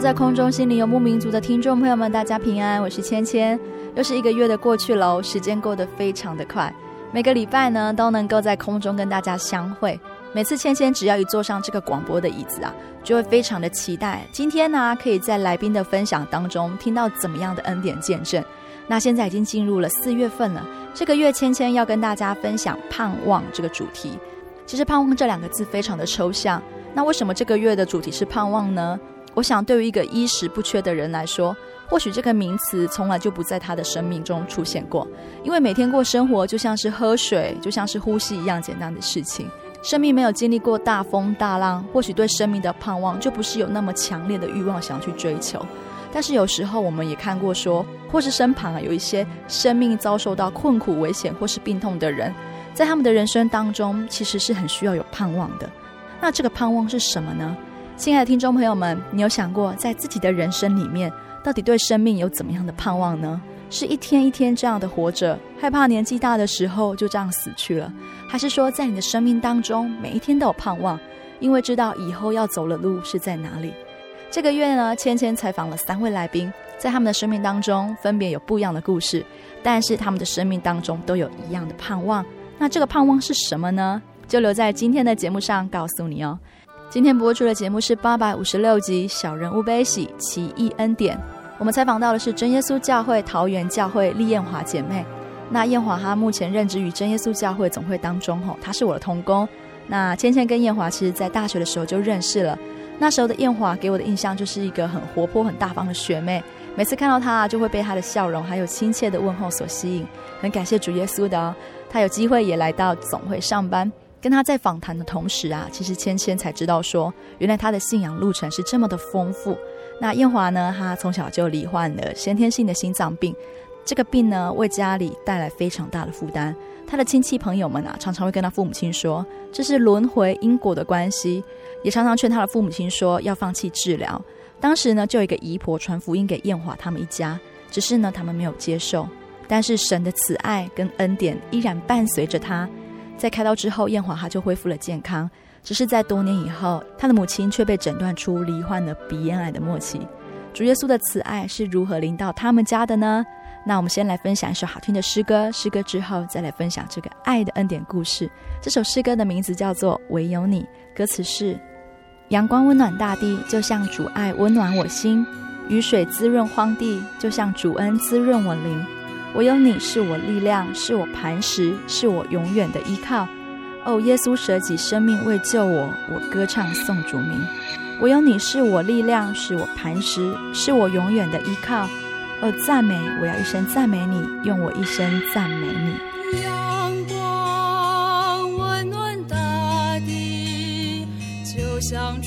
在空中心灵游牧民族的听众朋友们，大家平安，我是芊芊。又是一个月的过去喽，时间过得非常的快。每个礼拜呢，都能够在空中跟大家相会。每次芊芊只要一坐上这个广播的椅子啊，就会非常的期待。今天呢，可以在来宾的分享当中听到怎么样的恩典见证。那现在已经进入了四月份了，这个月芊芊要跟大家分享盼望这个主题。其实盼望这两个字非常的抽象。那为什么这个月的主题是盼望呢？我想，对于一个衣食不缺的人来说，或许这个名词从来就不在他的生命中出现过，因为每天过生活就像是喝水，就像是呼吸一样简单的事情。生命没有经历过大风大浪，或许对生命的盼望就不是有那么强烈的欲望想要去追求。但是有时候我们也看过说，或是身旁啊有一些生命遭受到困苦、危险或是病痛的人，在他们的人生当中，其实是很需要有盼望的。那这个盼望是什么呢？亲爱的听众朋友们，你有想过在自己的人生里面，到底对生命有怎么样的盼望呢？是一天一天这样的活着，害怕年纪大的时候就这样死去了，还是说在你的生命当中每一天都有盼望，因为知道以后要走的路是在哪里？这个月呢，芊芊采访了三位来宾，在他们的生命当中分别有不一样的故事，但是他们的生命当中都有一样的盼望。那这个盼望是什么呢？就留在今天的节目上告诉你哦。今天播出的节目是八百五十六集《小人物悲喜奇异恩典》。我们采访到的是真耶稣教会桃园教会厉艳华姐妹。那艳华她目前任职于真耶稣教会总会当中，吼，她是我的同工。那芊芊跟艳华其实在大学的时候就认识了。那时候的艳华给我的印象就是一个很活泼、很大方的学妹。每次看到她，就会被她的笑容还有亲切的问候所吸引。很感谢主耶稣的哦，她有机会也来到总会上班。跟他在访谈的同时啊，其实芊芊才知道说，原来他的信仰路程是这么的丰富。那艳华呢，他从小就罹患了先天性的心脏病，这个病呢，为家里带来非常大的负担。他的亲戚朋友们啊，常常会跟他父母亲说，这是轮回因果的关系，也常常劝他的父母亲说要放弃治疗。当时呢，就有一个姨婆传福音给艳华他们一家，只是呢，他们没有接受。但是神的慈爱跟恩典依然伴随着他。在开刀之后，艳华她就恢复了健康。只是在多年以后，她的母亲却被诊断出罹患了鼻咽癌的末期。主耶稣的慈爱是如何临到他们家的呢？那我们先来分享一首好听的诗歌，诗歌之后再来分享这个爱的恩典故事。这首诗歌的名字叫做《唯有你》，歌词是：阳光温暖大地，就像主爱温暖我心；雨水滋润荒地，就像主恩滋润我灵。唯有你是我力量，是我磐石，是我永远的依靠。哦，耶稣舍己生命为救我，我歌唱颂主名。唯有你是我力量，是我磐石，是我永远的依靠。哦，赞美，我要一生赞美你，用我一生赞美你。阳光温暖大地，就像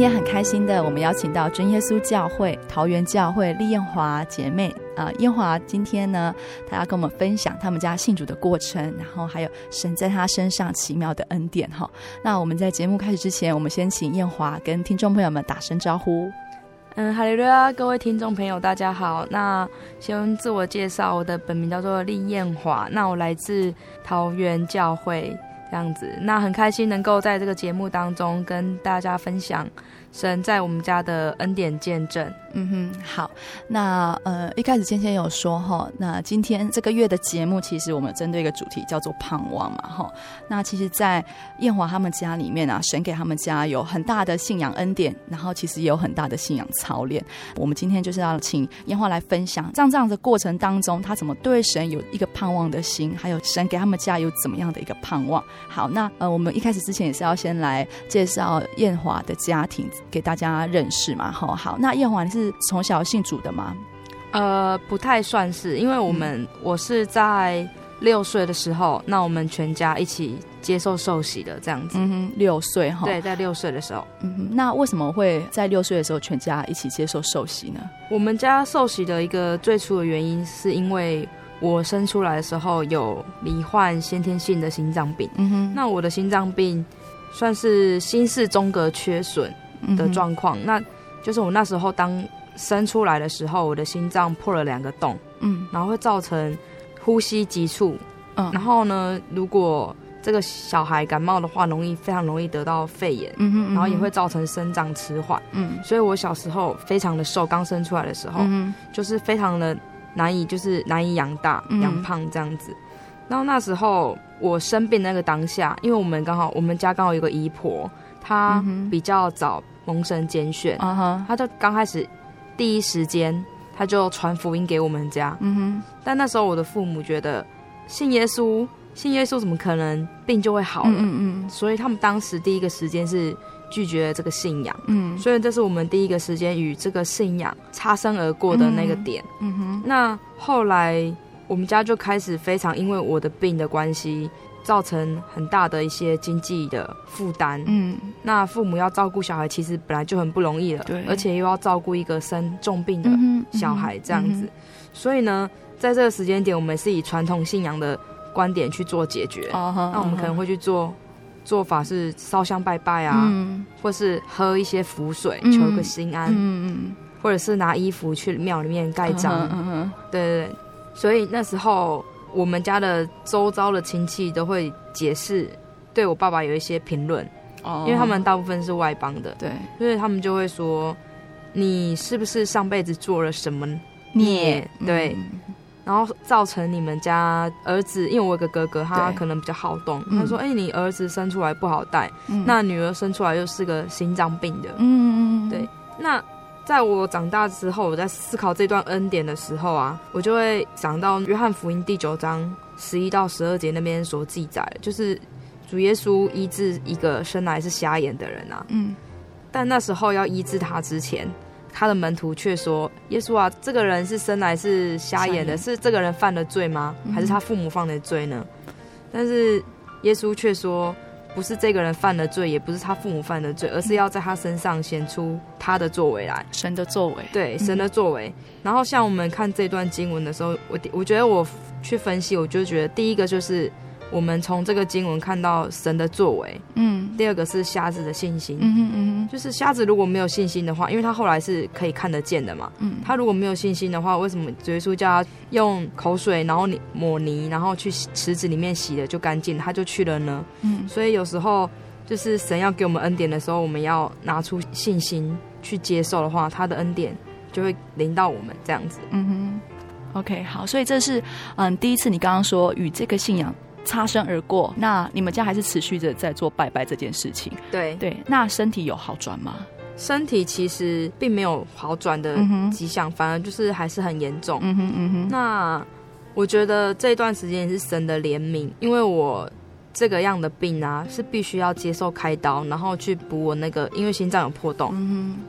今天很开心的，我们邀请到真耶稣教会桃园教会丽艳华姐妹啊、呃，燕华今天呢，她要跟我们分享他们家信主的过程，然后还有神在她身上奇妙的恩典哈。那我们在节目开始之前，我们先请艳华跟听众朋友们打声招呼。嗯，哈利路亚，各位听众朋友，大家好。那先自我介绍，我的本名叫做丽艳华，那我来自桃园教会。这样子，那很开心能够在这个节目当中跟大家分享神在我们家的恩典见证。嗯哼，好，那呃一开始芊芊有说哈，那今天这个月的节目其实我们针对一个主题叫做盼望嘛哈。那其实，在燕华他们家里面啊，神给他们家有很大的信仰恩典，然后其实也有很大的信仰操练。我们今天就是要请燕华来分享，这样这样的过程当中，他怎么对神有一个盼望的心，还有神给他们家有怎么样的一个盼望。好，那呃我们一开始之前也是要先来介绍燕华的家庭给大家认识嘛哈。好，那燕华你是。是从小信主的吗？呃，不太算是，因为我们、嗯、我是在六岁的时候，那我们全家一起接受受洗的这样子。嗯哼，六岁哈。对，在六岁的时候。嗯哼，那为什么会在六岁的时候全家一起接受受洗呢？我们家受洗的一个最初的原因，是因为我生出来的时候有罹患先天性的心脏病。嗯哼，那我的心脏病算是心室中隔缺损的状况。嗯、那就是我那时候当生出来的时候，我的心脏破了两个洞，嗯，然后会造成呼吸急促，嗯，然后呢，如果这个小孩感冒的话，容易非常容易得到肺炎，嗯哼，嗯哼，然后也会造成生长迟缓，嗯，所以我小时候非常的瘦，刚生出来的时候，嗯，就是非常的难以就是难以养大养胖这样子，然后那时候我生病那个当下，因为我们刚好我们家刚好有个姨婆，她比较早。蒙神拣选嗯哼他就刚开始第一时间，他就传福音给我们家。嗯哼、uh，huh. 但那时候我的父母觉得信耶稣，信耶稣怎么可能病就会好了？嗯嗯、uh. 所以他们当时第一个时间是拒绝了这个信仰。嗯、uh，huh. 所以这是我们第一个时间与这个信仰擦身而过的那个点。嗯哼、uh，huh. 那后来我们家就开始非常因为我的病的关系。造成很大的一些经济的负担，嗯，那父母要照顾小孩，其实本来就很不容易了，对，而且又要照顾一个生重病的小孩，这样子，嗯嗯、所以呢，在这个时间点，我们是以传统信仰的观点去做解决，哦、那我们可能会去做做法是烧香拜拜啊，嗯、或是喝一些符水求个心安，嗯嗯，或者是拿衣服去庙里面盖章，嗯嗯，对对对，所以那时候。我们家的周遭的亲戚都会解释，对我爸爸有一些评论，哦，因为他们大部分是外邦的，对，所以他们就会说，你是不是上辈子做了什么？孽？对，然后造成你们家儿子，因为我有个哥哥，他可能比较好动，他说，哎，你儿子生出来不好带，那女儿生出来又是个心脏病的，嗯嗯，对，那。在我长大之后，我在思考这段恩典的时候啊，我就会想到约翰福音第九章十一到十二节那边所记载，就是主耶稣医治一个生来是瞎眼的人啊。嗯。但那时候要医治他之前，他的门徒却说：“耶稣啊，这个人是生来是瞎眼的，眼是这个人犯了罪吗？还是他父母犯的罪呢？”嗯、但是耶稣却说：“不是这个人犯了罪，也不是他父母犯的罪，而是要在他身上显出他的作为来，神的作为。对，神的作为。嗯、然后像我们看这段经文的时候，我我觉得我去分析，我就觉得第一个就是。我们从这个经文看到神的作为，嗯，第二个是瞎子的信心，嗯嗯嗯哼，就是瞎子如果没有信心的话，因为他后来是可以看得见的嘛，嗯，他如果没有信心的话，为什么主耶稣叫他用口水，然后你抹泥，然后去池子里面洗了就干净，他就去了呢？嗯，所以有时候就是神要给我们恩典的时候，我们要拿出信心去接受的话，他的恩典就会临到我们这样子，嗯哼，OK，好，所以这是嗯第一次你刚刚说与这个信仰。擦身而过，那你们家还是持续着在做拜拜这件事情？对对，那身体有好转吗？身体其实并没有好转的迹象，嗯、反而就是还是很严重。嗯哼嗯哼。那我觉得这段时间也是神的怜悯，因为我这个样的病啊，是必须要接受开刀，然后去补我那个，因为心脏有破洞，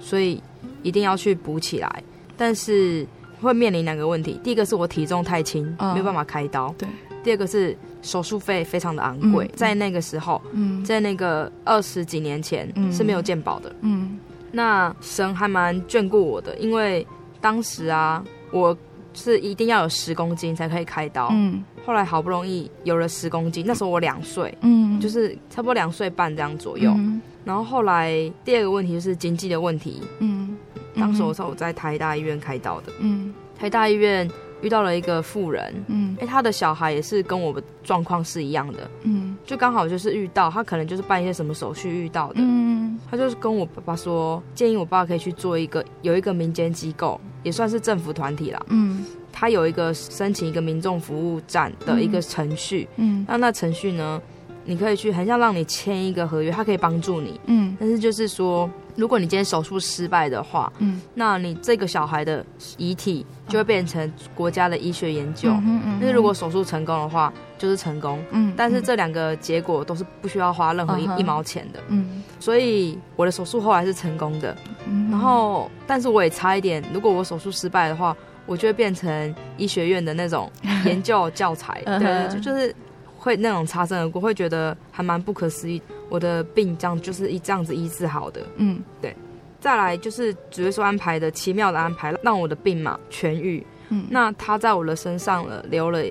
所以一定要去补起来。但是会面临两个问题，第一个是我体重太轻，哦、没有办法开刀。对。第二个是手术费非常的昂贵，嗯、在那个时候，嗯、在那个二十几年前、嗯、是没有健保的。嗯，那神还蛮眷顾我的，因为当时啊，我是一定要有十公斤才可以开刀。嗯，后来好不容易有了十公斤，那时候我两岁，嗯，就是差不多两岁半这样左右。嗯、然后后来第二个问题就是经济的问题。嗯，当时我是我在台大医院开刀的。嗯，台大医院。遇到了一个富人，嗯，哎，他的小孩也是跟我们状况是一样的，嗯，就刚好就是遇到他可能就是办一些什么手续遇到的，嗯，他就是跟我爸爸说，建议我爸爸可以去做一个有一个民间机构，也算是政府团体啦，嗯，他有一个申请一个民众服务站的一个程序，嗯，那那程序呢，你可以去很像让你签一个合约，他可以帮助你，嗯，但是就是说。如果你今天手术失败的话，嗯，那你这个小孩的遗体就会变成国家的医学研究。嗯嗯嗯。但是如果手术成功的话，就是成功。嗯。但是这两个结果都是不需要花任何一一毛钱的。嗯。所以我的手术后来是成功的。嗯。然后，但是我也差一点，如果我手术失败的话，我就会变成医学院的那种研究教材。对，就就是会那种擦身而过，会觉得还蛮不可思议。我的病这样就是一这样子医治好的，嗯，对。再来就是主耶稣安排的奇妙的安排，让我的病嘛痊愈。嗯，那他在我的身上了留了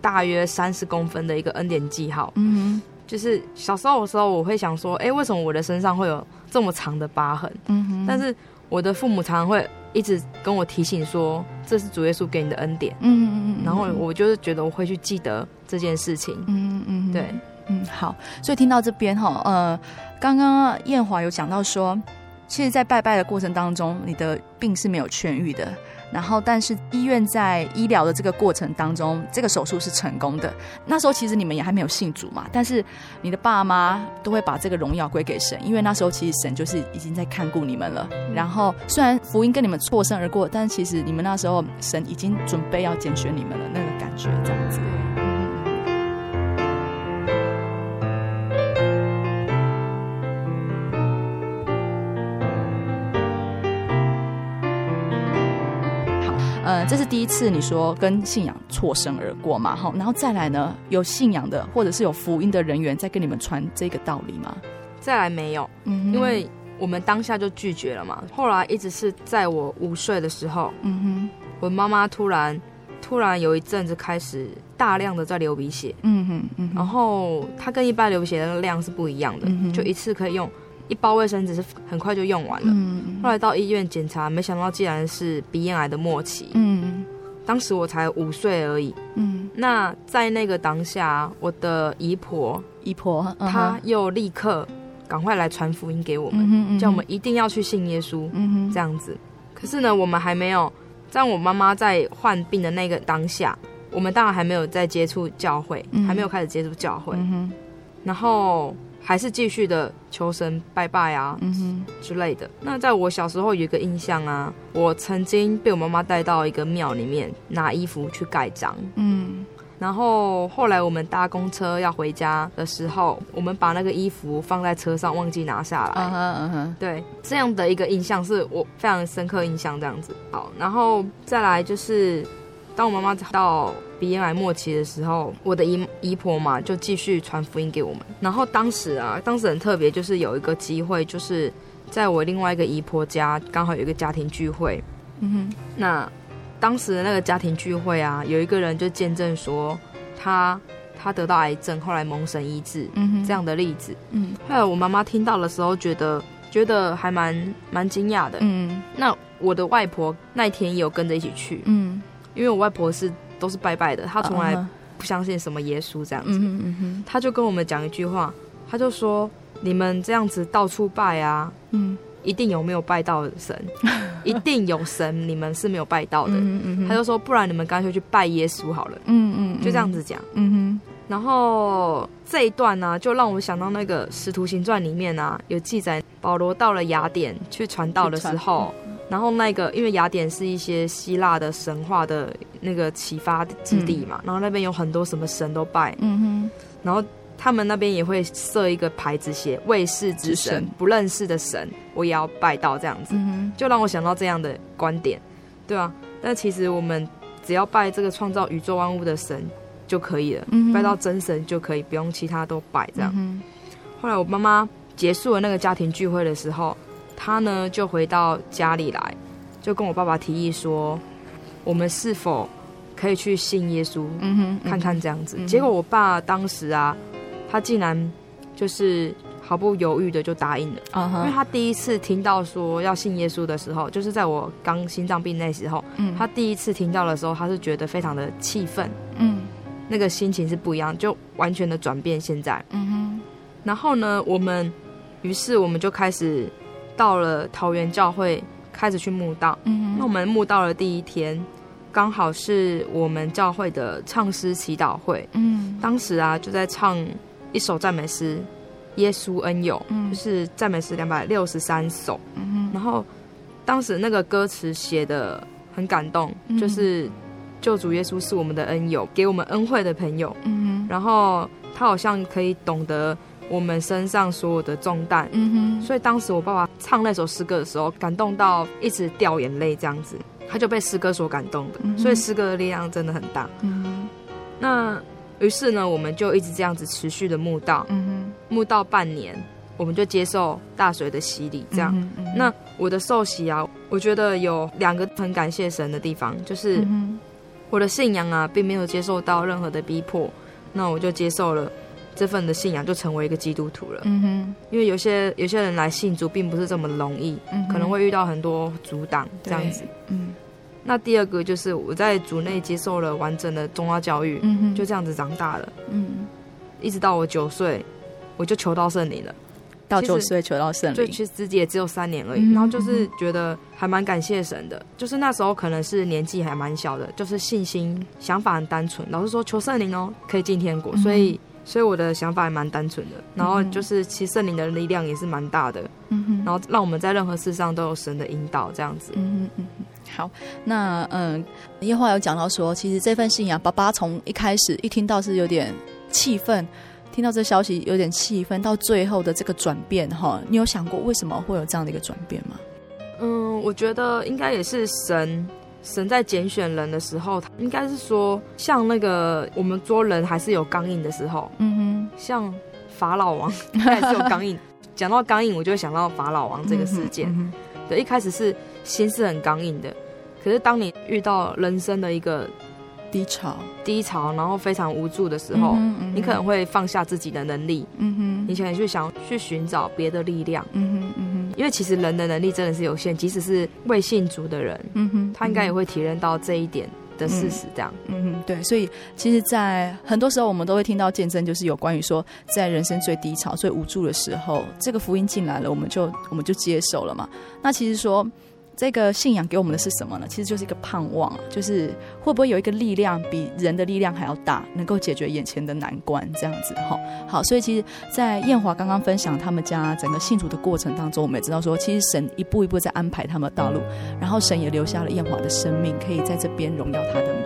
大约三十公分的一个恩典记号。嗯哼，就是小时候的时候，我会想说，哎、欸，为什么我的身上会有这么长的疤痕？嗯哼，但是我的父母常常会一直跟我提醒说，这是主耶稣给你的恩典。嗯嗯嗯，然后我就是觉得我会去记得这件事情。嗯嗯，对。嗯，好，所以听到这边哈，呃，刚刚艳华有讲到说，其实，在拜拜的过程当中，你的病是没有痊愈的，然后，但是医院在医疗的这个过程当中，这个手术是成功的。那时候其实你们也还没有信主嘛，但是你的爸妈都会把这个荣耀归给神，因为那时候其实神就是已经在看顾你们了。然后，虽然福音跟你们错身而过，但是其实你们那时候神已经准备要拣选你们了，那个感觉这样子。这是第一次你说跟信仰错身而过嘛？好，然后再来呢，有信仰的或者是有福音的人员在跟你们传这个道理吗？再来没有，嗯哼，因为我们当下就拒绝了嘛。后来一直是在我五岁的时候，嗯哼，我妈妈突然突然有一阵子开始大量的在流鼻血，嗯哼，嗯哼，然后它跟一般流鼻血的量是不一样的，嗯，就一次可以用。一包卫生纸是很快就用完了。嗯，后来到医院检查，没想到竟然是鼻咽癌的末期。嗯，当时我才五岁而已。嗯，那在那个当下，我的姨婆姨婆她又立刻赶快来传福音给我们，叫我们一定要去信耶稣。嗯，这样子。可是呢，我们还没有在我妈妈在患病的那个当下，我们当然还没有在接触教会，还没有开始接触教会。嗯，然后。还是继续的求神拜拜啊，嗯哼之类的。那在我小时候有一个印象啊，我曾经被我妈妈带到一个庙里面拿衣服去盖章。嗯，然后后来我们搭公车要回家的时候，我们把那个衣服放在车上，忘记拿下来。嗯哼嗯哼，对，这样的一个印象是我非常深刻印象，这样子。好，然后再来就是，当我妈妈到鼻咽癌末期的时候，我的姨姨婆嘛就继续传福音给我们。然后当时啊，当时很特别，就是有一个机会，就是在我另外一个姨婆家，刚好有一个家庭聚会。嗯哼，那。当时的那个家庭聚会啊，有一个人就见证说他，他他得到癌症，后来蒙神医治，嗯，这样的例子。嗯，后来我妈妈听到的时候，觉得觉得还蛮蛮惊讶的。嗯，那我的外婆那一天也有跟着一起去。嗯，因为我外婆是都是拜拜的，她从来不相信什么耶稣这样子。嗯嗯嗯，她就跟我们讲一句话，她就说：“你们这样子到处拜啊。”嗯。一定有没有拜到神？一定有神，你们是没有拜到的。嗯嗯、他就说，不然你们干脆去拜耶稣好了。嗯嗯，就这样子讲。嗯哼。然后这一段呢、啊，就让我想到那个《使徒行传》里面啊，有记载保罗到了雅典去传道的时候，然后那个因为雅典是一些希腊的神话的那个启发之地嘛，嗯、然后那边有很多什么神都拜。嗯哼。然后。他们那边也会设一个牌子，写“未识之神”，不认识的神，我也要拜到这样子，嗯、就让我想到这样的观点，对啊，但其实我们只要拜这个创造宇宙万物的神就可以了，嗯、拜到真神就可以，不用其他都拜这样。嗯、后来我妈妈结束了那个家庭聚会的时候，她呢就回到家里来，就跟我爸爸提议说，我们是否可以去信耶稣，嗯哼，看看这样子。嗯、结果我爸当时啊。他竟然就是毫不犹豫的就答应了，uh huh. 因为他第一次听到说要信耶稣的时候，就是在我刚心脏病那时候，嗯，他第一次听到的时候，他是觉得非常的气愤，嗯，那个心情是不一样，就完全的转变。现在，嗯哼，然后呢，我们于是我们就开始到了桃园教会，开始去墓道，嗯哼，那我们墓道的第一天。刚好是我们教会的唱诗祈祷会，嗯，当时啊就在唱一首赞美诗《耶稣恩友》，嗯，就是赞美诗两百六十三首，嗯哼，然后当时那个歌词写的很感动，嗯、就是救主耶稣是我们的恩友，给我们恩惠的朋友，嗯哼，然后他好像可以懂得我们身上所有的重担，嗯哼，所以当时我爸爸唱那首诗歌的时候，感动到一直掉眼泪这样子。他就被诗歌所感动的，嗯、所以诗歌的力量真的很大。嗯、那于是呢，我们就一直这样子持续的慕道，嗯、哼慕道半年，我们就接受大水的洗礼。这样，嗯嗯、那我的受洗啊，我觉得有两个很感谢神的地方，就是我的信仰啊，并没有接受到任何的逼迫，那我就接受了。这份的信仰就成为一个基督徒了。嗯哼，因为有些有些人来信主并不是这么容易，嗯，可能会遇到很多阻挡这样子。嗯，那第二个就是我在主内接受了完整的宗教教育，嗯哼，就这样子长大了。嗯，一直到我九岁，我就求到圣灵了。到九岁求到圣灵，对，其实自己也只有三年而已。嗯，然后就是觉得还蛮感谢神的，就是那时候可能是年纪还蛮小的，就是信心想法很单纯。老师说求圣灵哦，可以进天国，嗯，所以。所以我的想法还蛮单纯的，然后就是其实圣灵的力量也是蛮大的，嗯哼，然后让我们在任何事上都有神的引导，这样子，嗯哼嗯哼。好，那嗯，耶和华有讲到说，其实这份信仰，爸爸从一开始一听到是有点气愤，听到这消息有点气愤，到最后的这个转变，哈，你有想过为什么会有这样的一个转变吗？嗯，我觉得应该也是神。神在拣选人的时候，应该是说，像那个我们捉人还是有刚硬的时候，嗯哼，像法老王他也是有刚硬。讲到刚硬，我就会想到法老王这个事件。嗯嗯、对，一开始是心是很刚硬的，可是当你遇到人生的一个低潮，低潮，然后非常无助的时候，嗯嗯、你可能会放下自己的能力，嗯哼，你可能去想去寻找别的力量，嗯哼，嗯哼。因为其实人的能力真的是有限，即使是未信主的人，嗯哼，他应该也会体认到这一点的事实。这样，嗯哼，对。所以，其实，在很多时候，我们都会听到见证，就是有关于说，在人生最低潮、最无助的时候，这个福音进来了，我们就我们就接受了嘛。那其实说。这个信仰给我们的是什么呢？其实就是一个盼望，就是会不会有一个力量比人的力量还要大，能够解决眼前的难关，这样子哈。好，所以其实，在艳华刚刚分享他们家整个信主的过程当中，我们也知道说，其实神一步一步在安排他们的道路，然后神也留下了艳华的生命，可以在这边荣耀他的名。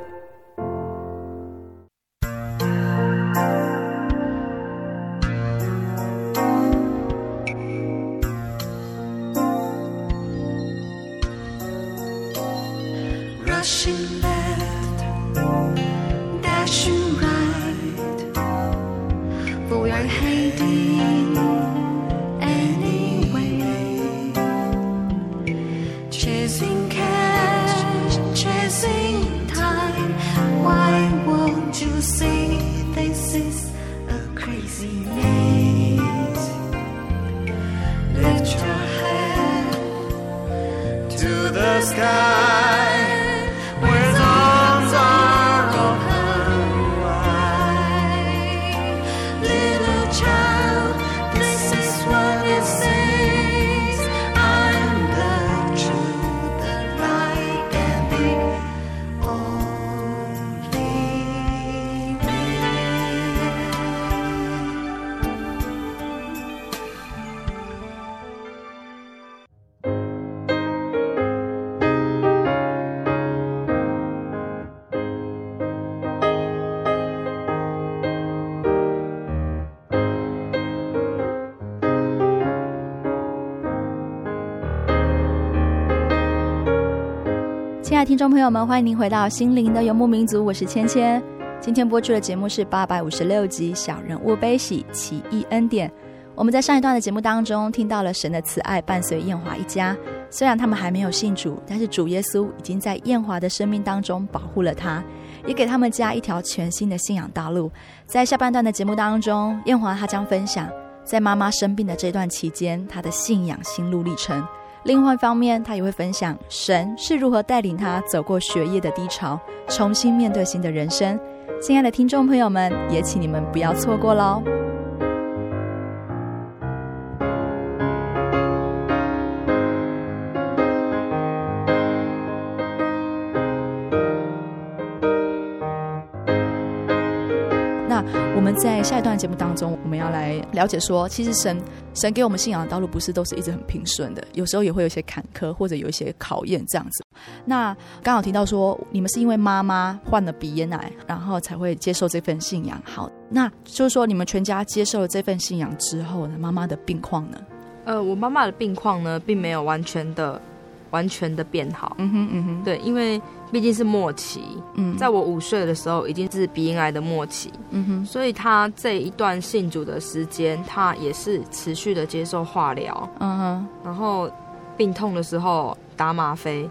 听众朋友们，欢迎您回到《心灵的游牧民族》，我是芊芊。今天播出的节目是八百五十六集《小人物悲喜奇异恩典》。我们在上一段的节目当中听到了神的慈爱伴随燕华一家，虽然他们还没有信主，但是主耶稣已经在燕华的生命当中保护了他，也给他们家一条全新的信仰道路。在下半段的节目当中，燕华他将分享在妈妈生病的这段期间他的信仰心路历程。另外一方面，他也会分享神是如何带领他走过学业的低潮，重新面对新的人生。亲爱的听众朋友们，也请你们不要错过喽。在下一段节目当中，我们要来了解说，其实神神给我们信仰的道路不是都是一直很平顺的，有时候也会有一些坎坷，或者有一些考验这样子。那刚好提到说，你们是因为妈妈患了鼻咽癌，然后才会接受这份信仰。好，那就是说你们全家接受了这份信仰之后呢，妈妈的病况呢？呃，我妈妈的病况呢，并没有完全的。完全的变好，嗯哼嗯哼，对，因为毕竟是末期，嗯，在我五岁的时候已经是鼻咽癌的末期，嗯哼，所以他这一段信主的时间，他也是持续的接受化疗，嗯哼，然后病痛的时候打吗啡，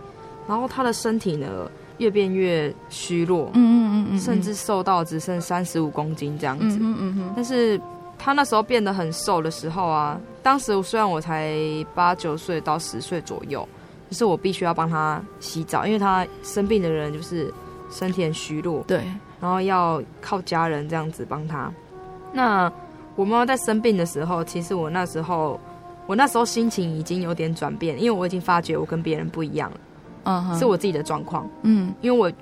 然后他的身体呢越变越虚弱，嗯嗯嗯嗯，甚至瘦到只剩三十五公斤这样子，嗯嗯嗯嗯，但是他那时候变得很瘦的时候啊，当时虽然我才八九岁到十岁左右。就是我必须要帮他洗澡，因为他生病的人就是身体很虚弱，对，然后要靠家人这样子帮他。那我妈妈在生病的时候，其实我那时候，我那时候心情已经有点转变，因为我已经发觉我跟别人不一样了，是我自己的状况，嗯，因为我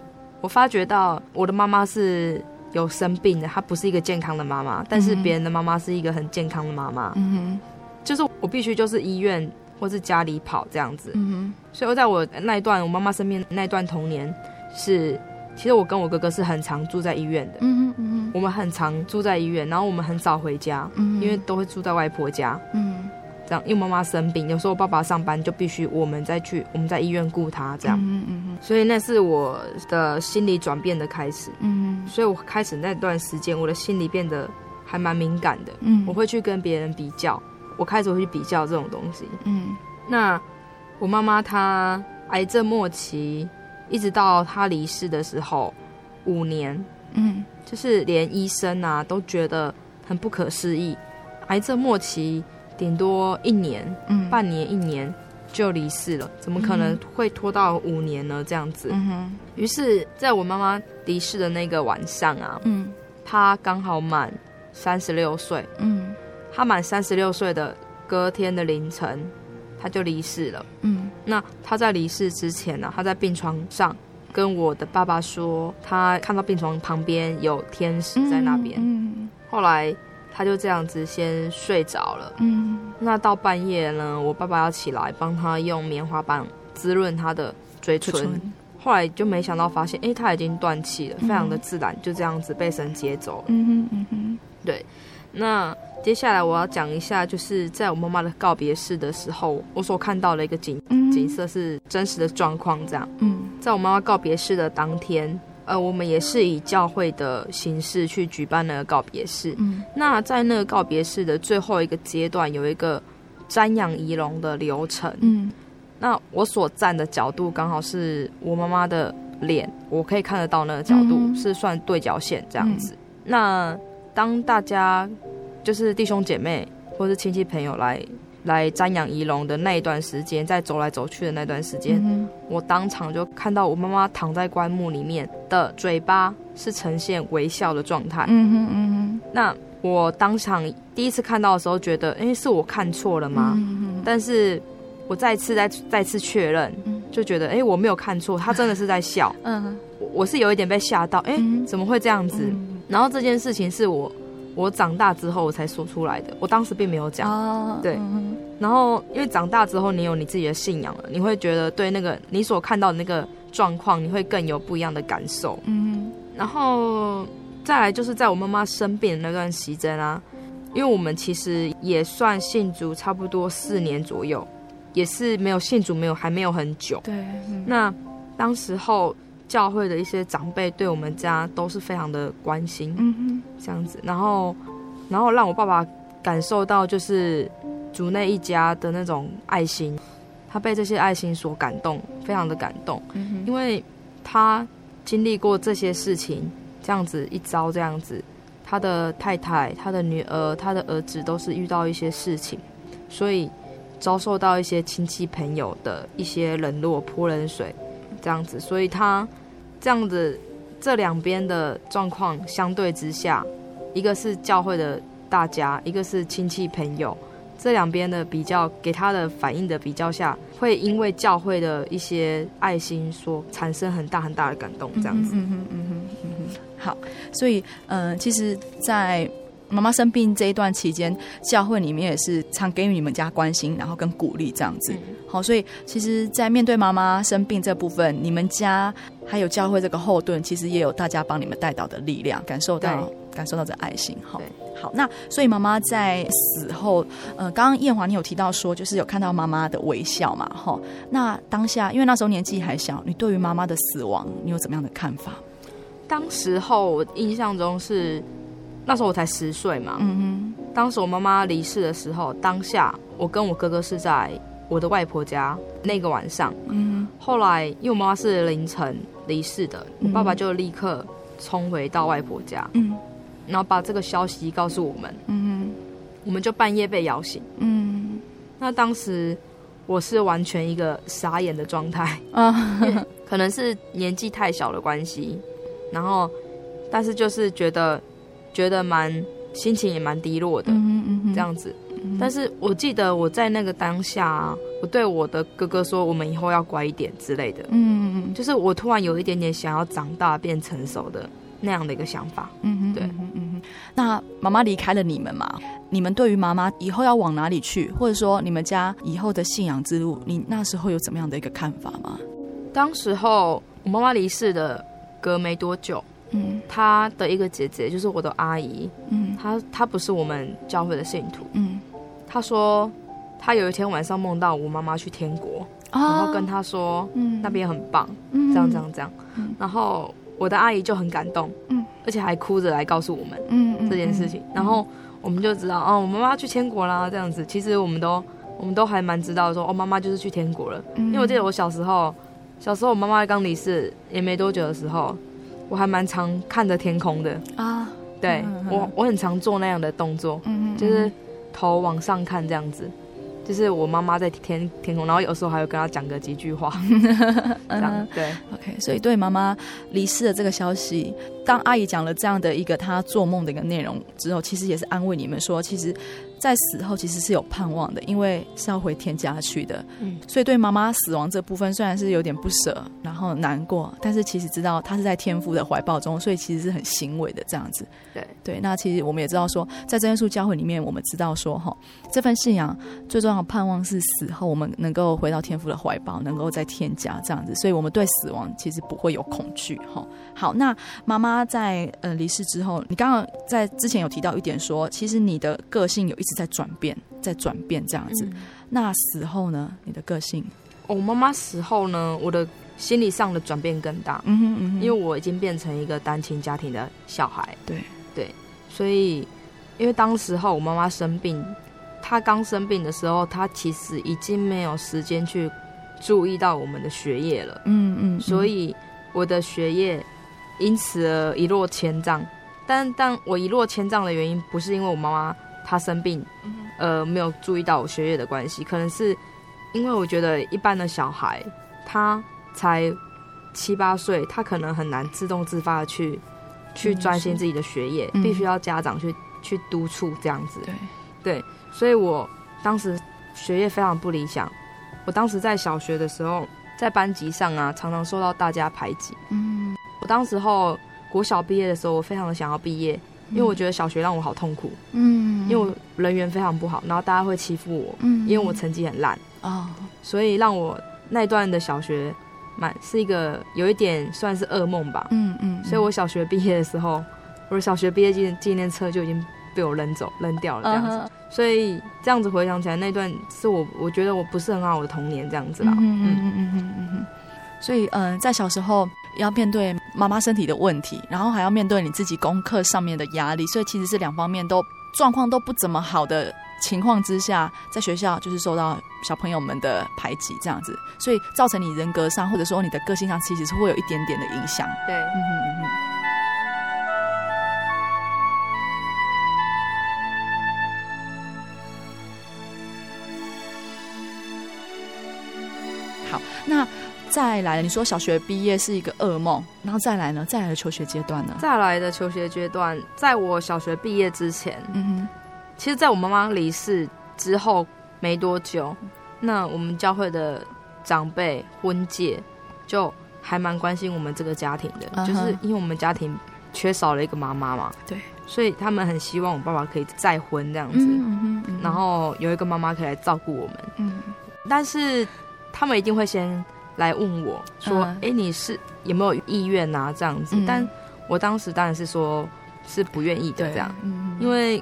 我发觉到我的妈妈是有生病的，她不是一个健康的妈妈，但是别人的妈妈是一个很健康的妈妈，嗯哼，就是我必须就是医院。或是家里跑这样子，嗯哼，所以我在我那一段我妈妈身边那一段童年，是其实我跟我哥哥是很常住在医院的，嗯哼嗯哼，我们很常住在医院，然后我们很少回家，嗯，因为都会住在外婆家，嗯，这样，因为妈妈生病，有时候我爸爸上班就必须我们再去我们在医院顾他这样，嗯嗯嗯，所以那是我的心理转变的开始，嗯，所以我开始那段时间我的心理变得还蛮敏感的，嗯，我会去跟别人比较，我开始会去比较这种东西，嗯。那我妈妈她癌症末期，一直到她离世的时候，五年，嗯，就是连医生啊都觉得很不可思议，癌症末期顶多一年，嗯，半年一年就离世了，怎么可能会拖到五年呢？这样子，嗯哼，于是在我妈妈离世的那个晚上啊，嗯，她刚好满三十六岁，嗯，她满三十六岁的隔天的凌晨，他就离世了，嗯，那他在离世之前呢、啊，她在病床上。跟我的爸爸说，他看到病床旁边有天使在那边。嗯，后来他就这样子先睡着了。嗯，那到半夜呢，我爸爸要起来帮他用棉花棒滋润他的嘴唇。后来就没想到发现，哎，他已经断气了，非常的自然，就这样子被神接走了。嗯哼嗯哼，对。那接下来我要讲一下，就是在我妈妈的告别式的时候，我所看到的一个景景色是真实的状况。这样，嗯，在我妈妈告别式的当天，呃，我们也是以教会的形式去举办那个告别式。嗯，那在那个告别式的最后一个阶段，有一个瞻仰仪容的流程。嗯，那我所站的角度刚好是我妈妈的脸，我可以看得到那个角度、嗯、是算对角线这样子。嗯、那当大家就是弟兄姐妹或是亲戚朋友来来瞻仰仪容的那一段时间，在走来走去的那段时间，嗯、我当场就看到我妈妈躺在棺木里面的嘴巴是呈现微笑的状态。嗯哼嗯哼。那我当场第一次看到的时候，觉得，哎，是我看错了吗？嗯、但是我再次再再次确认，就觉得，哎，我没有看错，他真的是在笑。嗯，我是有一点被吓到，哎，怎么会这样子？嗯然后这件事情是我我长大之后我才说出来的，我当时并没有讲。哦、对、嗯。然后因为长大之后你有你自己的信仰了，你会觉得对那个你所看到的那个状况，你会更有不一样的感受。嗯。然后再来就是在我妈妈生病的那段时间啊，因为我们其实也算信主差不多四年左右，也是没有信主没有还没有很久。对。嗯、那当时候。教会的一些长辈对我们家都是非常的关心，嗯哼，这样子，然后，然后让我爸爸感受到就是主内一家的那种爱心，他被这些爱心所感动，非常的感动，嗯哼，因为他经历过这些事情，这样子一遭这样子，他的太太、他的女儿、他的儿子都是遇到一些事情，所以遭受到一些亲戚朋友的一些冷落、泼冷水。这样子，所以他这样子，这两边的状况相对之下，一个是教会的大家，一个是亲戚朋友，这两边的比较给他的反应的比较下，会因为教会的一些爱心所产生很大很大的感动。这样子，嗯哼嗯哼嗯哼，好，所以嗯、其实，在。妈妈生病这一段期间，教会里面也是常给予你们家关心，然后跟鼓励这样子。嗯、好，所以其实，在面对妈妈生病这部分，你们家还有教会这个后盾，其实也有大家帮你们带到的力量，感受到感受到这爱心。好，好，那所以妈妈在死后，呃，刚刚燕华你有提到说，就是有看到妈妈的微笑嘛？哈，那当下因为那时候年纪还小，你对于妈妈的死亡，你有怎么样的看法？当时候我印象中是。那时候我才十岁嘛，嗯哼。当时我妈妈离世的时候，当下我跟我哥哥是在我的外婆家那个晚上，嗯哼。后来因为我妈妈是凌晨离世的，我爸爸就立刻冲回到外婆家，嗯，然后把这个消息告诉我们，嗯哼。我们就半夜被摇醒，嗯。那当时我是完全一个傻眼的状态，啊，可能是年纪太小的关系，然后但是就是觉得。觉得蛮心情也蛮低落的，嗯嗯嗯，这样子。但是我记得我在那个当下啊，我对我的哥哥说：“我们以后要乖一点之类的。”嗯嗯嗯，就是我突然有一点点想要长大变成熟的那样的一个想法。嗯嗯，对，嗯嗯。那妈妈离开了你们嘛？你们对于妈妈以后要往哪里去，或者说你们家以后的信仰之路，你那时候有怎么样的一个看法吗？当时候我妈妈离世的隔没多久。嗯，他的一个姐姐就是我的阿姨，嗯，她她不是我们教会的信徒，嗯，她说她有一天晚上梦到我妈妈去天国，哦、然后跟她说，嗯，那边很棒，嗯，这样这样这样，嗯，然后我的阿姨就很感动，嗯，而且还哭着来告诉我们，嗯，这件事情，嗯、然后我们就知道，哦，我妈妈去天国啦，这样子，其实我们都我们都还蛮知道说，哦，妈妈就是去天国了，嗯，因为我记得我小时候。小时候我妈妈刚离世也没多久的时候，我还蛮常看着天空的啊。对，嗯、我我很常做那样的动作，嗯，就是头往上看这样子。就是我妈妈在天天空，然后有时候还会跟她讲个几句话，这样对。OK，所以对妈妈离世的这个消息，当阿姨讲了这样的一个她做梦的一个内容之后，其实也是安慰你们说，其实。在死后其实是有盼望的，因为是要回天家去的。嗯，所以对妈妈死亡这部分虽然是有点不舍，然后难过，但是其实知道她是在天父的怀抱中，所以其实是很欣慰的这样子。对对，那其实我们也知道说，在真耶稣教会里面，我们知道说哈，这份信仰最重要的盼望是死后我们能够回到天父的怀抱，能够在天家这样子。所以我们对死亡其实不会有恐惧哈。好，那妈妈在呃离世之后，你刚刚在之前有提到一点说，其实你的个性有一。是在转变，在转变这样子。嗯、那死后呢？你的个性？我妈妈死后呢？我的心理上的转变更大。嗯哼嗯哼，因为我已经变成一个单亲家庭的小孩。对对，所以因为当时候我妈妈生病，她刚生病的时候，她其实已经没有时间去注意到我们的学业了。嗯嗯，所以我的学业因此而一落千丈。但但我一落千丈的原因，不是因为我妈妈。他生病，呃，没有注意到我学业的关系，可能是因为我觉得一般的小孩，他才七八岁，他可能很难自动自发的去去专心自己的学业，嗯、必须要家长去去督促这样子。对对，所以我当时学业非常不理想。我当时在小学的时候，在班级上啊，常常受到大家排挤。嗯，我当时候国小毕业的时候，我非常的想要毕业。因为我觉得小学让我好痛苦，嗯，因为我人缘非常不好，然后大家会欺负我，嗯，因为我成绩很烂，哦，所以让我那段的小学蛮是一个有一点算是噩梦吧，嗯嗯，所以我小学毕业的时候，我的小学毕业纪纪念册就已经被我扔走扔掉了这样子，所以这样子回想起来，那段是我我觉得我不是很好的童年这样子啦，嗯嗯嗯嗯嗯嗯，所以嗯，在小时候。要面对妈妈身体的问题，然后还要面对你自己功课上面的压力，所以其实是两方面都状况都不怎么好的情况之下，在学校就是受到小朋友们的排挤这样子，所以造成你人格上或者说你的个性上，其实是会有一点点的影响。对，嗯哼嗯哼。好，那。再来，你说小学毕业是一个噩梦，然后再来呢？再来的求学阶段呢？再来的求学阶段，在我小学毕业之前，嗯哼，其实在我妈妈离世之后没多久，那我们教会的长辈婚介就还蛮关心我们这个家庭的，uh huh. 就是因为我们家庭缺少了一个妈妈嘛，对，所以他们很希望我爸爸可以再婚这样子，嗯哼，嗯，然后有一个妈妈可以来照顾我们，嗯，但是他们一定会先。来问我说：“哎、嗯，你是有没有意愿啊？这样子，嗯、但我当时当然是说是不愿意的，这样，嗯、因为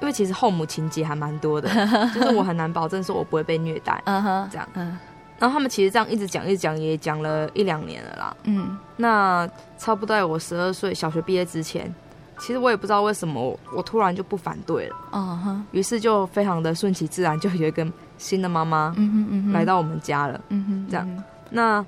因为其实后母情节还蛮多的，就是我很难保证说我不会被虐待，嗯哼，这样，嗯，然后他们其实这样一直讲一直讲，也讲了一两年了啦，嗯，那差不多在我十二岁小学毕业之前，其实我也不知道为什么我，我突然就不反对了，嗯哼，于是就非常的顺其自然，就有一个新的妈妈，嗯哼嗯哼，来到我们家了，嗯哼，这样。”那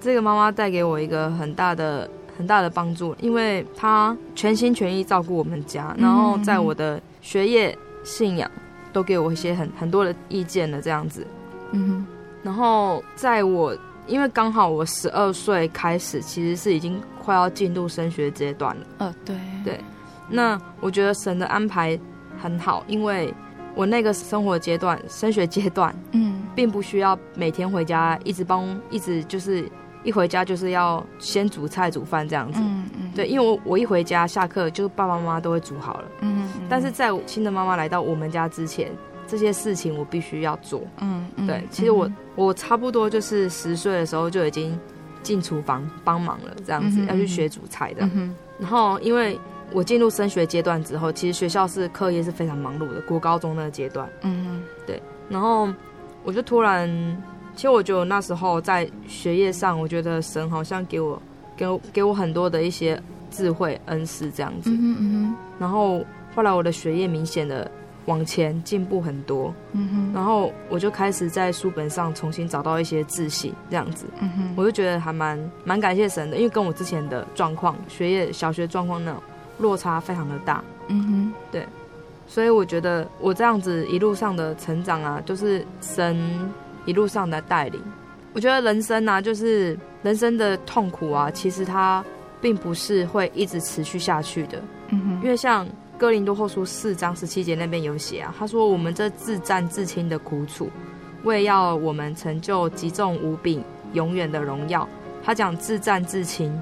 这个妈妈带给我一个很大的很大的帮助，因为她全心全意照顾我们家，然后在我的学业、信仰都给我一些很很多的意见的这样子。嗯哼，然后在我因为刚好我十二岁开始，其实是已经快要进入升学阶段了。呃，对对。那我觉得神的安排很好，因为我那个生活阶段、升学阶段，嗯。并不需要每天回家一直帮，一直就是一回家就是要先煮菜煮饭这样子。嗯嗯。对，因为我我一回家下课就爸爸妈妈都会煮好了。嗯嗯。但是在新的妈妈来到我们家之前，这些事情我必须要做。嗯嗯。对，其实我我差不多就是十岁的时候就已经进厨房帮忙了，这样子要去学煮菜的。嗯。然后因为我进入升学阶段之后，其实学校是课业是非常忙碌的，国高中那个阶段。嗯。对，然后。我就突然，其实我觉得那时候在学业上，我觉得神好像给我，给我给我很多的一些智慧恩师这样子。嗯哼嗯哼。然后后来我的学业明显的往前进步很多。嗯哼，然后我就开始在书本上重新找到一些自信，这样子。嗯哼，我就觉得还蛮蛮感谢神的，因为跟我之前的状况，学业小学状况那种落差非常的大。嗯哼，对，所以我觉得我这样子一路上的成长啊，就是神一路上的带领。我觉得人生啊，就是人生的痛苦啊，其实它并不是会一直持续下去的。嗯哼，因为像哥林多后书四章十七节那边有写啊，他说我们这自战自轻的苦楚，为要我们成就极重无比、永远的荣耀。他讲自战自轻，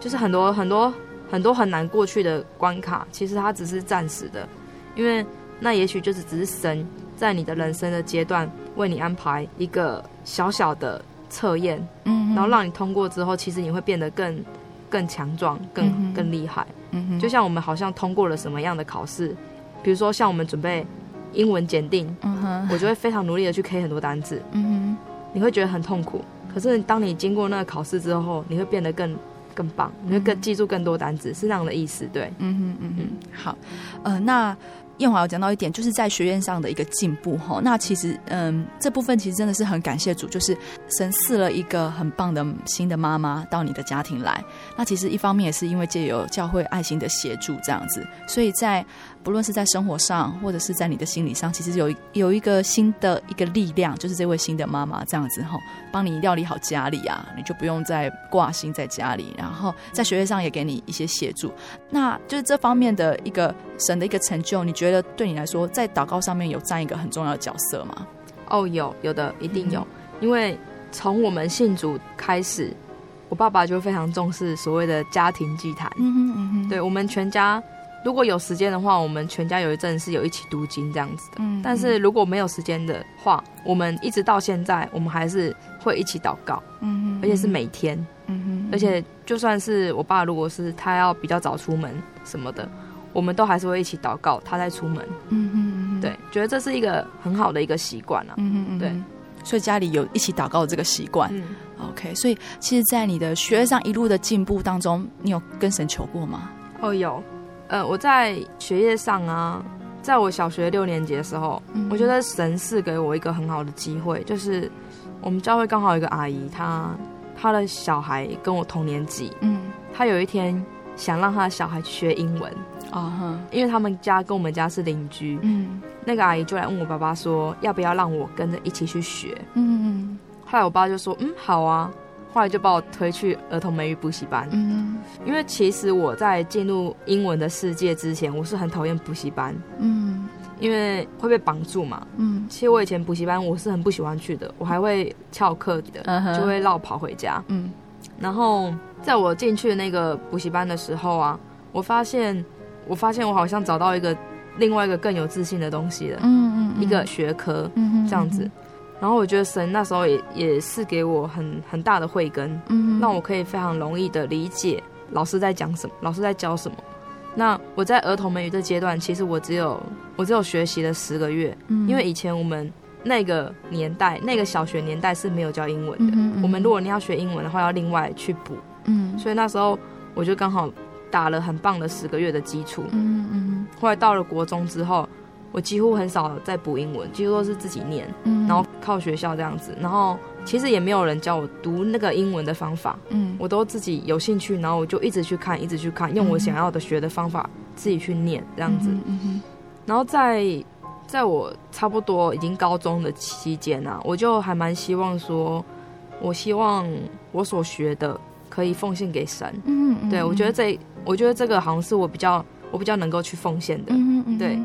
就是很多很多很多很难过去的关卡，其实它只是暂时的，因为那也许就是只是神在你的人生的阶段为你安排一个小小的。测验，嗯，然后让你通过之后，其实你会变得更更强壮，更、嗯、更厉害。嗯哼，就像我们好像通过了什么样的考试，比如说像我们准备英文检定，嗯哼，我就会非常努力的去 K 很多单字，嗯哼，你会觉得很痛苦，可是当你经过那个考试之后，你会变得更更棒，你会更记住更多单词，是那样的意思，对，嗯哼嗯哼，好，呃，那。燕华有讲到一点，就是在学院上的一个进步哈。那其实，嗯，这部分其实真的是很感谢主，就是神赐了一个很棒的新的妈妈到你的家庭来。那其实一方面也是因为借由教会爱心的协助这样子，所以在。不论是在生活上，或者是在你的心理上，其实有有一个新的一个力量，就是这位新的妈妈这样子哈，帮你料理好家里啊，你就不用再挂心在家里，然后在学业上也给你一些协助。那就是这方面的一个神的一个成就，你觉得对你来说，在祷告上面有占一个很重要的角色吗？哦，有有的，一定有，嗯、因为从我们信主开始，我爸爸就非常重视所谓的家庭祭坛。嗯哼嗯哼，对我们全家。如果有时间的话，我们全家有一阵是有一起读经这样子的。嗯，但是如果没有时间的话，我们一直到现在，我们还是会一起祷告。嗯，而且是每天。嗯哼，而且就算是我爸，如果是他要比较早出门什么的，我们都还是会一起祷告，他在出门。嗯哼，对，觉得这是一个很好的一个习惯了。嗯哼，对，所以家里有一起祷告的这个习惯。嗯，OK，所以其实，在你的学业上一路的进步当中，你有跟神求过吗？哦，有。呃，我在学业上啊，在我小学六年级的时候，嗯、我觉得神是给我一个很好的机会，就是我们教会刚好有一个阿姨，她她的小孩跟我同年级，嗯，她有一天想让她的小孩去学英文，啊哈，因为他们家跟我们家是邻居，嗯，那个阿姨就来问我爸爸说，要不要让我跟着一起去学，嗯嗯，后来我爸就说，嗯，好啊。后来就把我推去儿童美语补习班，嗯，因为其实我在进入英文的世界之前，我是很讨厌补习班，嗯，因为会被绑住嘛，嗯，其实我以前补习班我是很不喜欢去的，我还会翘课的，就会绕跑回家，嗯，然后在我进去那个补习班的时候啊，我发现，我发现我好像找到一个另外一个更有自信的东西了，嗯嗯，一个学科，嗯，这样子。然后我觉得神那时候也也是给我很很大的慧根，嗯，让我可以非常容易的理解老师在讲什么，老师在教什么。那我在儿童美语这阶段，其实我只有我只有学习了十个月，嗯，因为以前我们那个年代那个小学年代是没有教英文的，嗯，我们如果你要学英文的话，要另外去补，嗯，所以那时候我就刚好打了很棒的十个月的基础，嗯嗯，后来到了国中之后。我几乎很少再补英文，几乎都是自己念，嗯，然后靠学校这样子，然后其实也没有人教我读那个英文的方法，嗯，我都自己有兴趣，然后我就一直去看，一直去看，用我想要的学的方法自己去念这样子，嗯哼，然后在在我差不多已经高中的期间啊，我就还蛮希望说，我希望我所学的可以奉献给神，嗯嗯，对，我觉得这我觉得这个好像是我比较我比较能够去奉献的，嗯嗯，对。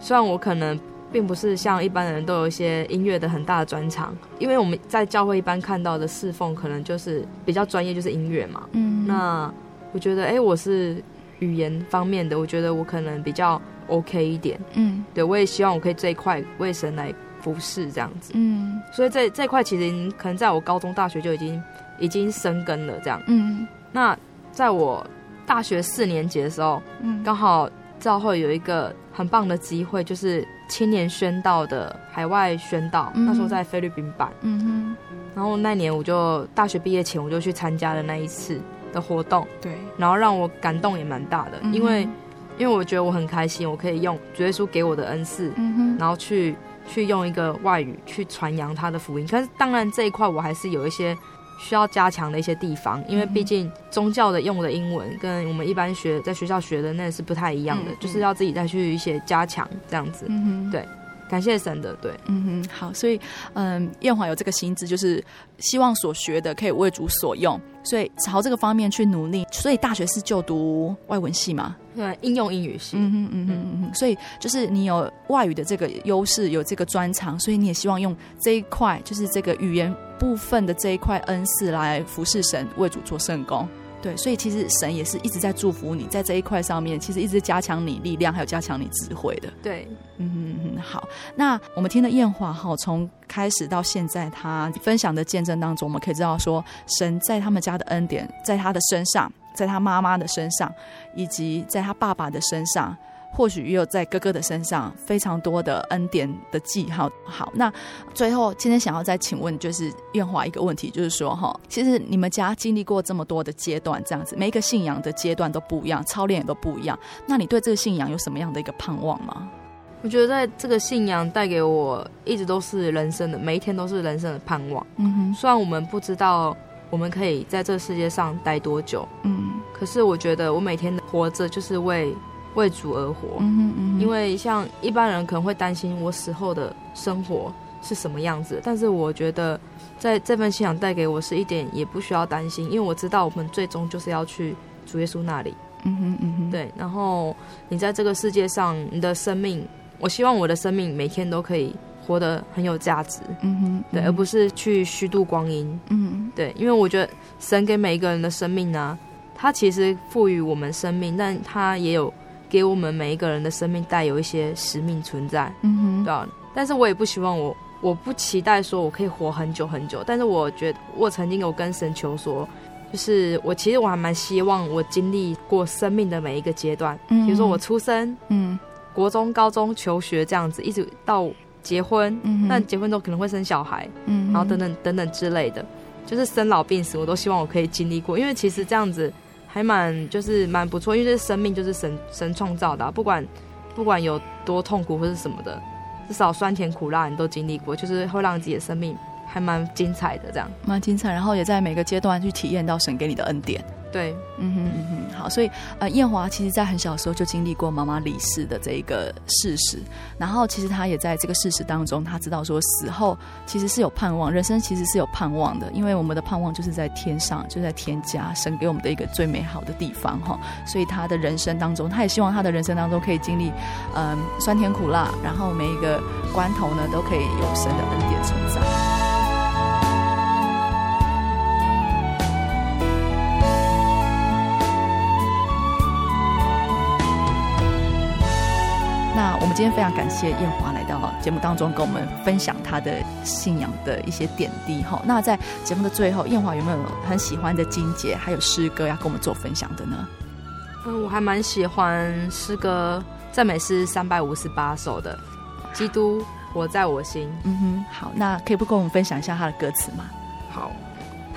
虽然我可能并不是像一般的人都有一些音乐的很大的专长，因为我们在教会一般看到的侍奉可能就是比较专业，就是音乐嘛。嗯，那我觉得，哎、欸，我是语言方面的，我觉得我可能比较 OK 一点。嗯，对，我也希望我可以这一块为神来服侍这样子。嗯，所以这这块其实可能在我高中、大学就已经已经生根了这样。嗯，那在我大学四年级的时候，嗯，刚好。教会有一个很棒的机会，就是青年宣道的海外宣道，嗯、那时候在菲律宾办。嗯哼。然后那年我就大学毕业前，我就去参加了那一次的活动。对。然后让我感动也蛮大的，嗯、因为因为我觉得我很开心，我可以用主耶稣给我的恩赐，嗯哼，然后去去用一个外语去传扬他的福音。可是当然这一块我还是有一些需要加强的一些地方，因为毕竟宗教的用的英文跟我们一般学在学校学的那是不太一样的，嗯、就是要自己再去一些加强这样子，嗯哼，对。感谢神的，对，嗯哼，好，所以，嗯，燕华有这个心智，就是希望所学的可以为主所用，所以朝这个方面去努力。所以大学是就读外文系嘛？对，应用英语系。嗯哼，嗯哼，嗯哼。所以就是你有外语的这个优势，有这个专长，所以你也希望用这一块，就是这个语言部分的这一块恩赐来服侍神，为主做圣工。对，所以其实神也是一直在祝福你，在这一块上面，其实一直加强你力量，还有加强你智慧的。对，嗯嗯嗯，好。那我们听了艳华哈，从开始到现在，他分享的见证当中，我们可以知道说，神在他们家的恩典，在他的身上，在他妈妈的身上，以及在他爸爸的身上。或许也有在哥哥的身上非常多的恩典的记号。好，那最后今天想要再请问，就是燕华一个问题，就是说哈，其实你们家经历过这么多的阶段，这样子，每一个信仰的阶段都不一样，操练也都不一样。那你对这个信仰有什么样的一个盼望吗？我觉得在这个信仰带给我一直都是人生的，每一天都是人生的盼望。嗯哼，虽然我们不知道我们可以在这个世界上待多久，嗯，可是我觉得我每天活着就是为。为主而活，嗯哼嗯哼，因为像一般人可能会担心我死后的生活是什么样子，但是我觉得在这份信仰带给我是一点也不需要担心，因为我知道我们最终就是要去主耶稣那里，嗯哼嗯哼，对。然后你在这个世界上，你的生命，我希望我的生命每天都可以活得很有价值，嗯哼，嗯哼，对，而不是去虚度光阴，嗯哼，对，因为我觉得神给每一个人的生命呢，他其实赋予我们生命，但他也有。给我们每一个人的生命带有一些使命存在，嗯哼，对啊。但是我也不希望我，我不期待说我可以活很久很久。但是我觉得，我曾经有跟神求说，就是我其实我还蛮希望我经历过生命的每一个阶段，嗯，比如说我出生，嗯，国中、高中、求学这样子，一直到结婚，嗯，但结婚之后可能会生小孩，嗯，然后等等等等之类的，就是生老病死，我都希望我可以经历过，因为其实这样子。还蛮就是蛮不错，因为这生命就是神神创造的，不管不管有多痛苦或是什么的，至少酸甜苦辣你都经历过，就是会让自己的生命还蛮精彩的，这样蛮精彩，然后也在每个阶段去体验到神给你的恩典。对，嗯哼嗯哼，好，所以呃，艳华其实在很小的时候就经历过妈妈离世的这一个事实，然后其实他也在这个事实当中，他知道说死后其实是有盼望，人生其实是有盼望的，因为我们的盼望就是在天上，就在天家，神给我们的一个最美好的地方哈，所以他的人生当中，他也希望他的人生当中可以经历嗯、酸甜苦辣，然后每一个关头呢都可以有神的恩典存在。们今天非常感谢艳华来到节目当中，跟我们分享他的信仰的一些点滴哈。那在节目的最后，艳华有没有很喜欢的经节，还有诗歌要跟我们做分享的呢？嗯，我还蛮喜欢诗歌赞美诗三百五十八首的，《基督我在我心》。嗯哼，好，那可以不跟我们分享一下他的歌词吗？好，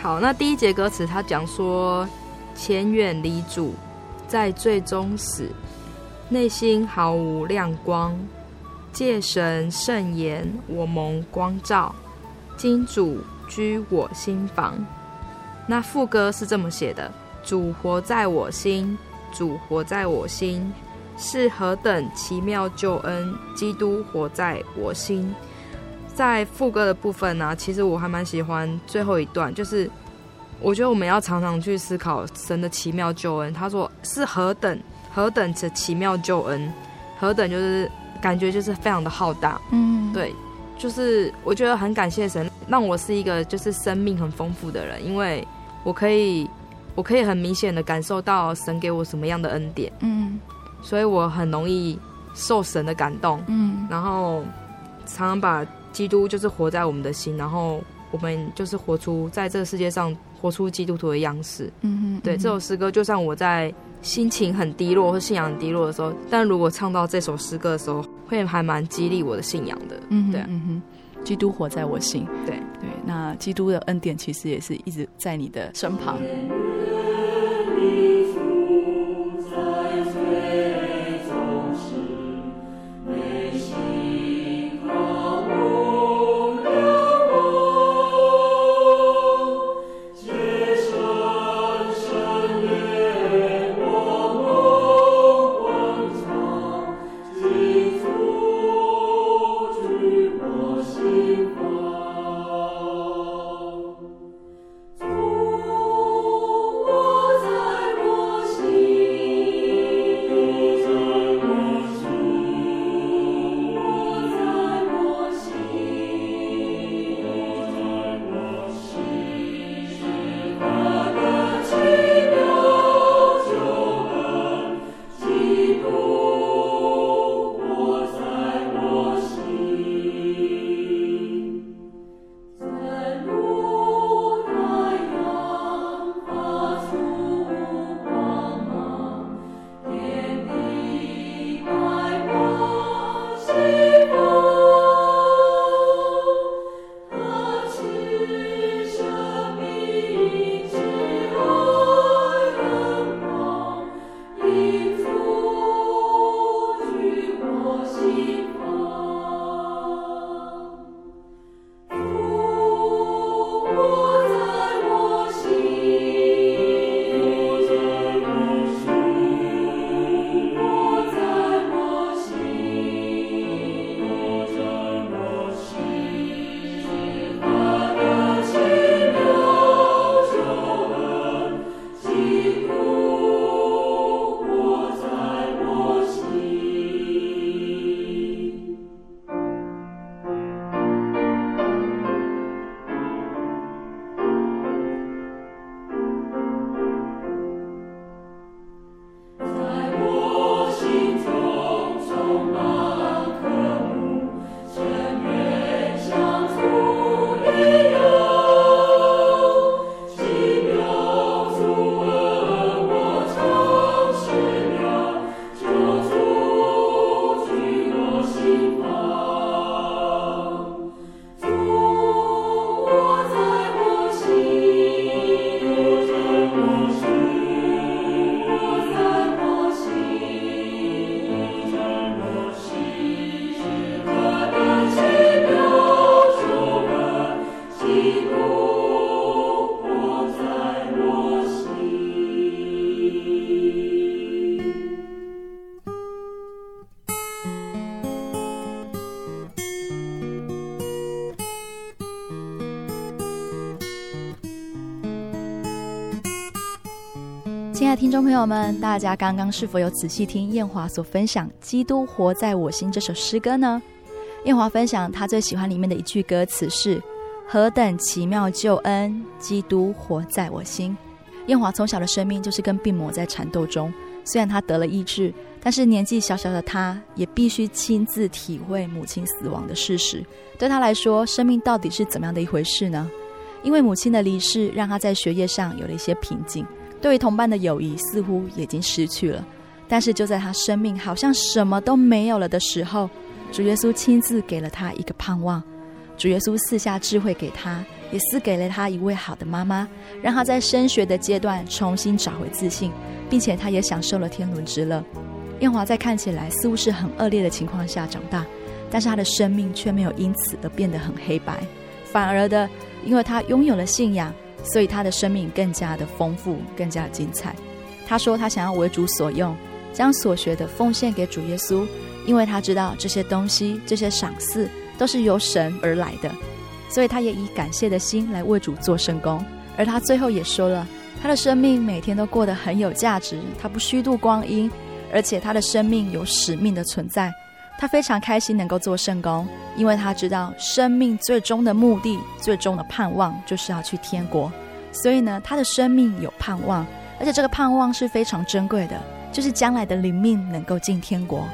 好，那第一节歌词他讲说：前远离主，在最终死。内心毫无亮光，借神圣言，我蒙光照。今主居我心房。那副歌是这么写的：主活在我心，主活在我心，是何等奇妙救恩！基督活在我心。在副歌的部分呢、其实我还蛮喜欢最后一段，就是我觉得我们要常常去思考神的奇妙救恩。他说是何等。何等的奇妙救恩，何等就是感觉就是非常的浩大，嗯，对，就是我觉得很感谢神，让我是一个就是生命很丰富的人，因为我可以我可以很明显的感受到神给我什么样的恩典，嗯，所以我很容易受神的感动，嗯，然后常常把基督就是活在我们的心，然后我们就是活出在这个世界上活出基督徒的样式，嗯哼，对，这首诗歌就像我在。心情很低落或信仰很低落的时候，但如果唱到这首诗歌的时候，会还蛮激励我的信仰的。嗯，对，嗯哼，基督活在我心。对对，那基督的恩典其实也是一直在你的身旁。朋友们，大家刚刚是否有仔细听燕华所分享《基督活在我心》这首诗歌呢？燕华分享他最喜欢里面的一句歌词是：“何等奇妙救恩，基督活在我心。”燕华从小的生命就是跟病魔在缠斗中，虽然他得了医治，但是年纪小小的他也必须亲自体会母亲死亡的事实。对他来说，生命到底是怎么样的一回事呢？因为母亲的离世，让他在学业上有了一些瓶颈。对于同伴的友谊似乎已经失去了，但是就在他生命好像什么都没有了的时候，主耶稣亲自给了他一个盼望。主耶稣赐下智慧给他，也赐给了他一位好的妈妈，让他在升学的阶段重新找回自信，并且他也享受了天伦之乐。燕华在看起来似乎是很恶劣的情况下长大，但是他的生命却没有因此而变得很黑白，反而的，因为他拥有了信仰。所以他的生命更加的丰富，更加精彩。他说他想要为主所用，将所学的奉献给主耶稣，因为他知道这些东西、这些赏赐都是由神而来的。所以他也以感谢的心来为主做圣工。而他最后也说了，他的生命每天都过得很有价值，他不虚度光阴，而且他的生命有使命的存在。他非常开心能够做圣工，因为他知道生命最终的目的、最终的盼望就是要去天国。所以呢，他的生命有盼望，而且这个盼望是非常珍贵的，就是将来的灵命能够进天国。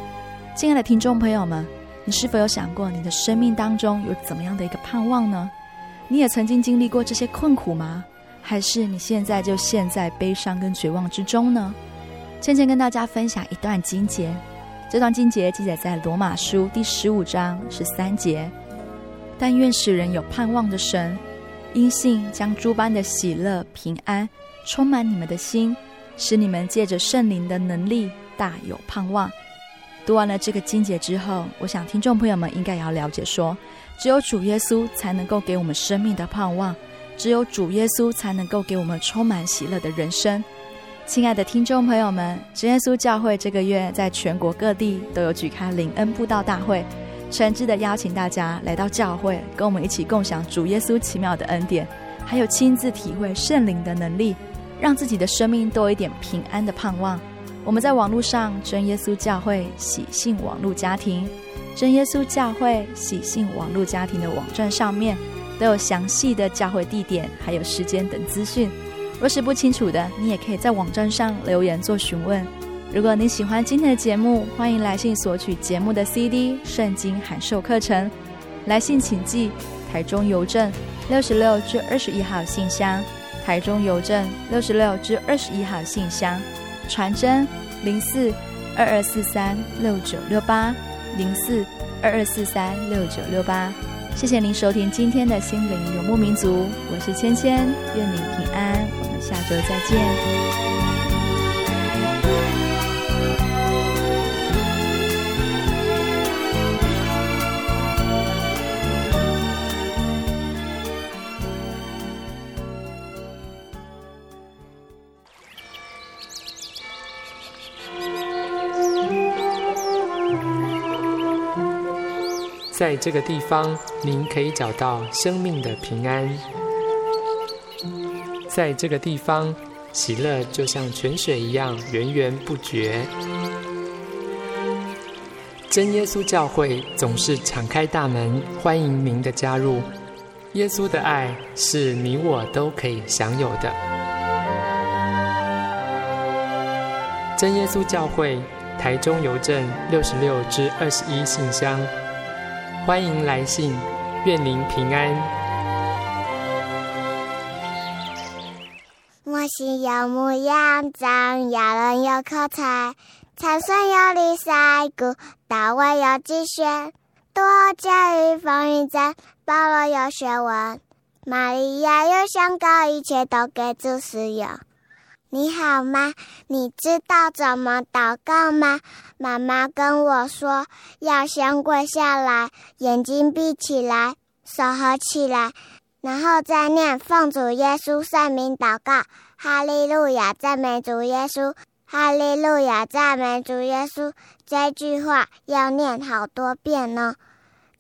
亲爱的听众朋友们，你是否有想过你的生命当中有怎么样的一个盼望呢？你也曾经经历过这些困苦吗？还是你现在就陷在悲伤跟绝望之中呢？倩倩跟大家分享一段经节。这段经节记载在罗马书第十五章十三节，但愿使人有盼望的神，因信将诸般的喜乐平安充满你们的心，使你们借着圣灵的能力大有盼望。读完了这个经节之后，我想听众朋友们应该也要了解说，只有主耶稣才能够给我们生命的盼望，只有主耶稣才能够给我们充满喜乐的人生。亲爱的听众朋友们，真耶稣教会这个月在全国各地都有举开灵恩布道大会，诚挚的邀请大家来到教会，跟我们一起共享主耶稣奇妙的恩典，还有亲自体会圣灵的能力，让自己的生命多一点平安的盼望。我们在网络上真耶稣教会喜信网络家庭、真耶稣教会喜信网络家庭的网站上面都有详细的教会地点还有时间等资讯。若是不清楚的，你也可以在网站上留言做询问。如果你喜欢今天的节目，欢迎来信索取节目的 CD《圣经函授课程》。来信请寄台中邮政六十六至二十一号信箱，台中邮政六十六至二十一号信箱，传真零四二二四三六九六八零四二二四三六九六八。谢谢您收听今天的心灵游牧民族，我是芊芊，愿您平安。下周再见。在这个地方，您可以找到生命的平安。在这个地方，喜乐就像泉水一样源源不绝。真耶稣教会总是敞开大门，欢迎您的加入。耶稣的爱是你我都可以享有的。真耶稣教会台中邮政六十六至二十一信箱，欢迎来信，愿您平安。心有模样，长雅人有口才，参孙有礼赛鼓，大卫有击弦，多加与风云战，保罗有学问，玛利亚有香膏，一切都给主使用。你好吗？你知道怎么祷告吗？妈妈跟我说，要先跪下来，眼睛闭起来，手合起来，然后再念奉主耶稣圣名祷告。哈利路亚赞美主耶稣。哈利路亚赞美主耶稣。这句话要念好多遍呢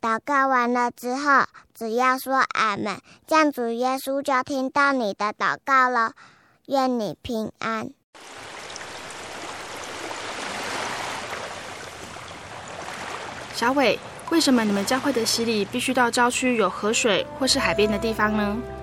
祷告完了之后只要说俺们酱主耶稣就听到你的祷告了。愿你平安。小伟为什么你们教会的洗礼必须到郊区有河水或是海边的地方呢？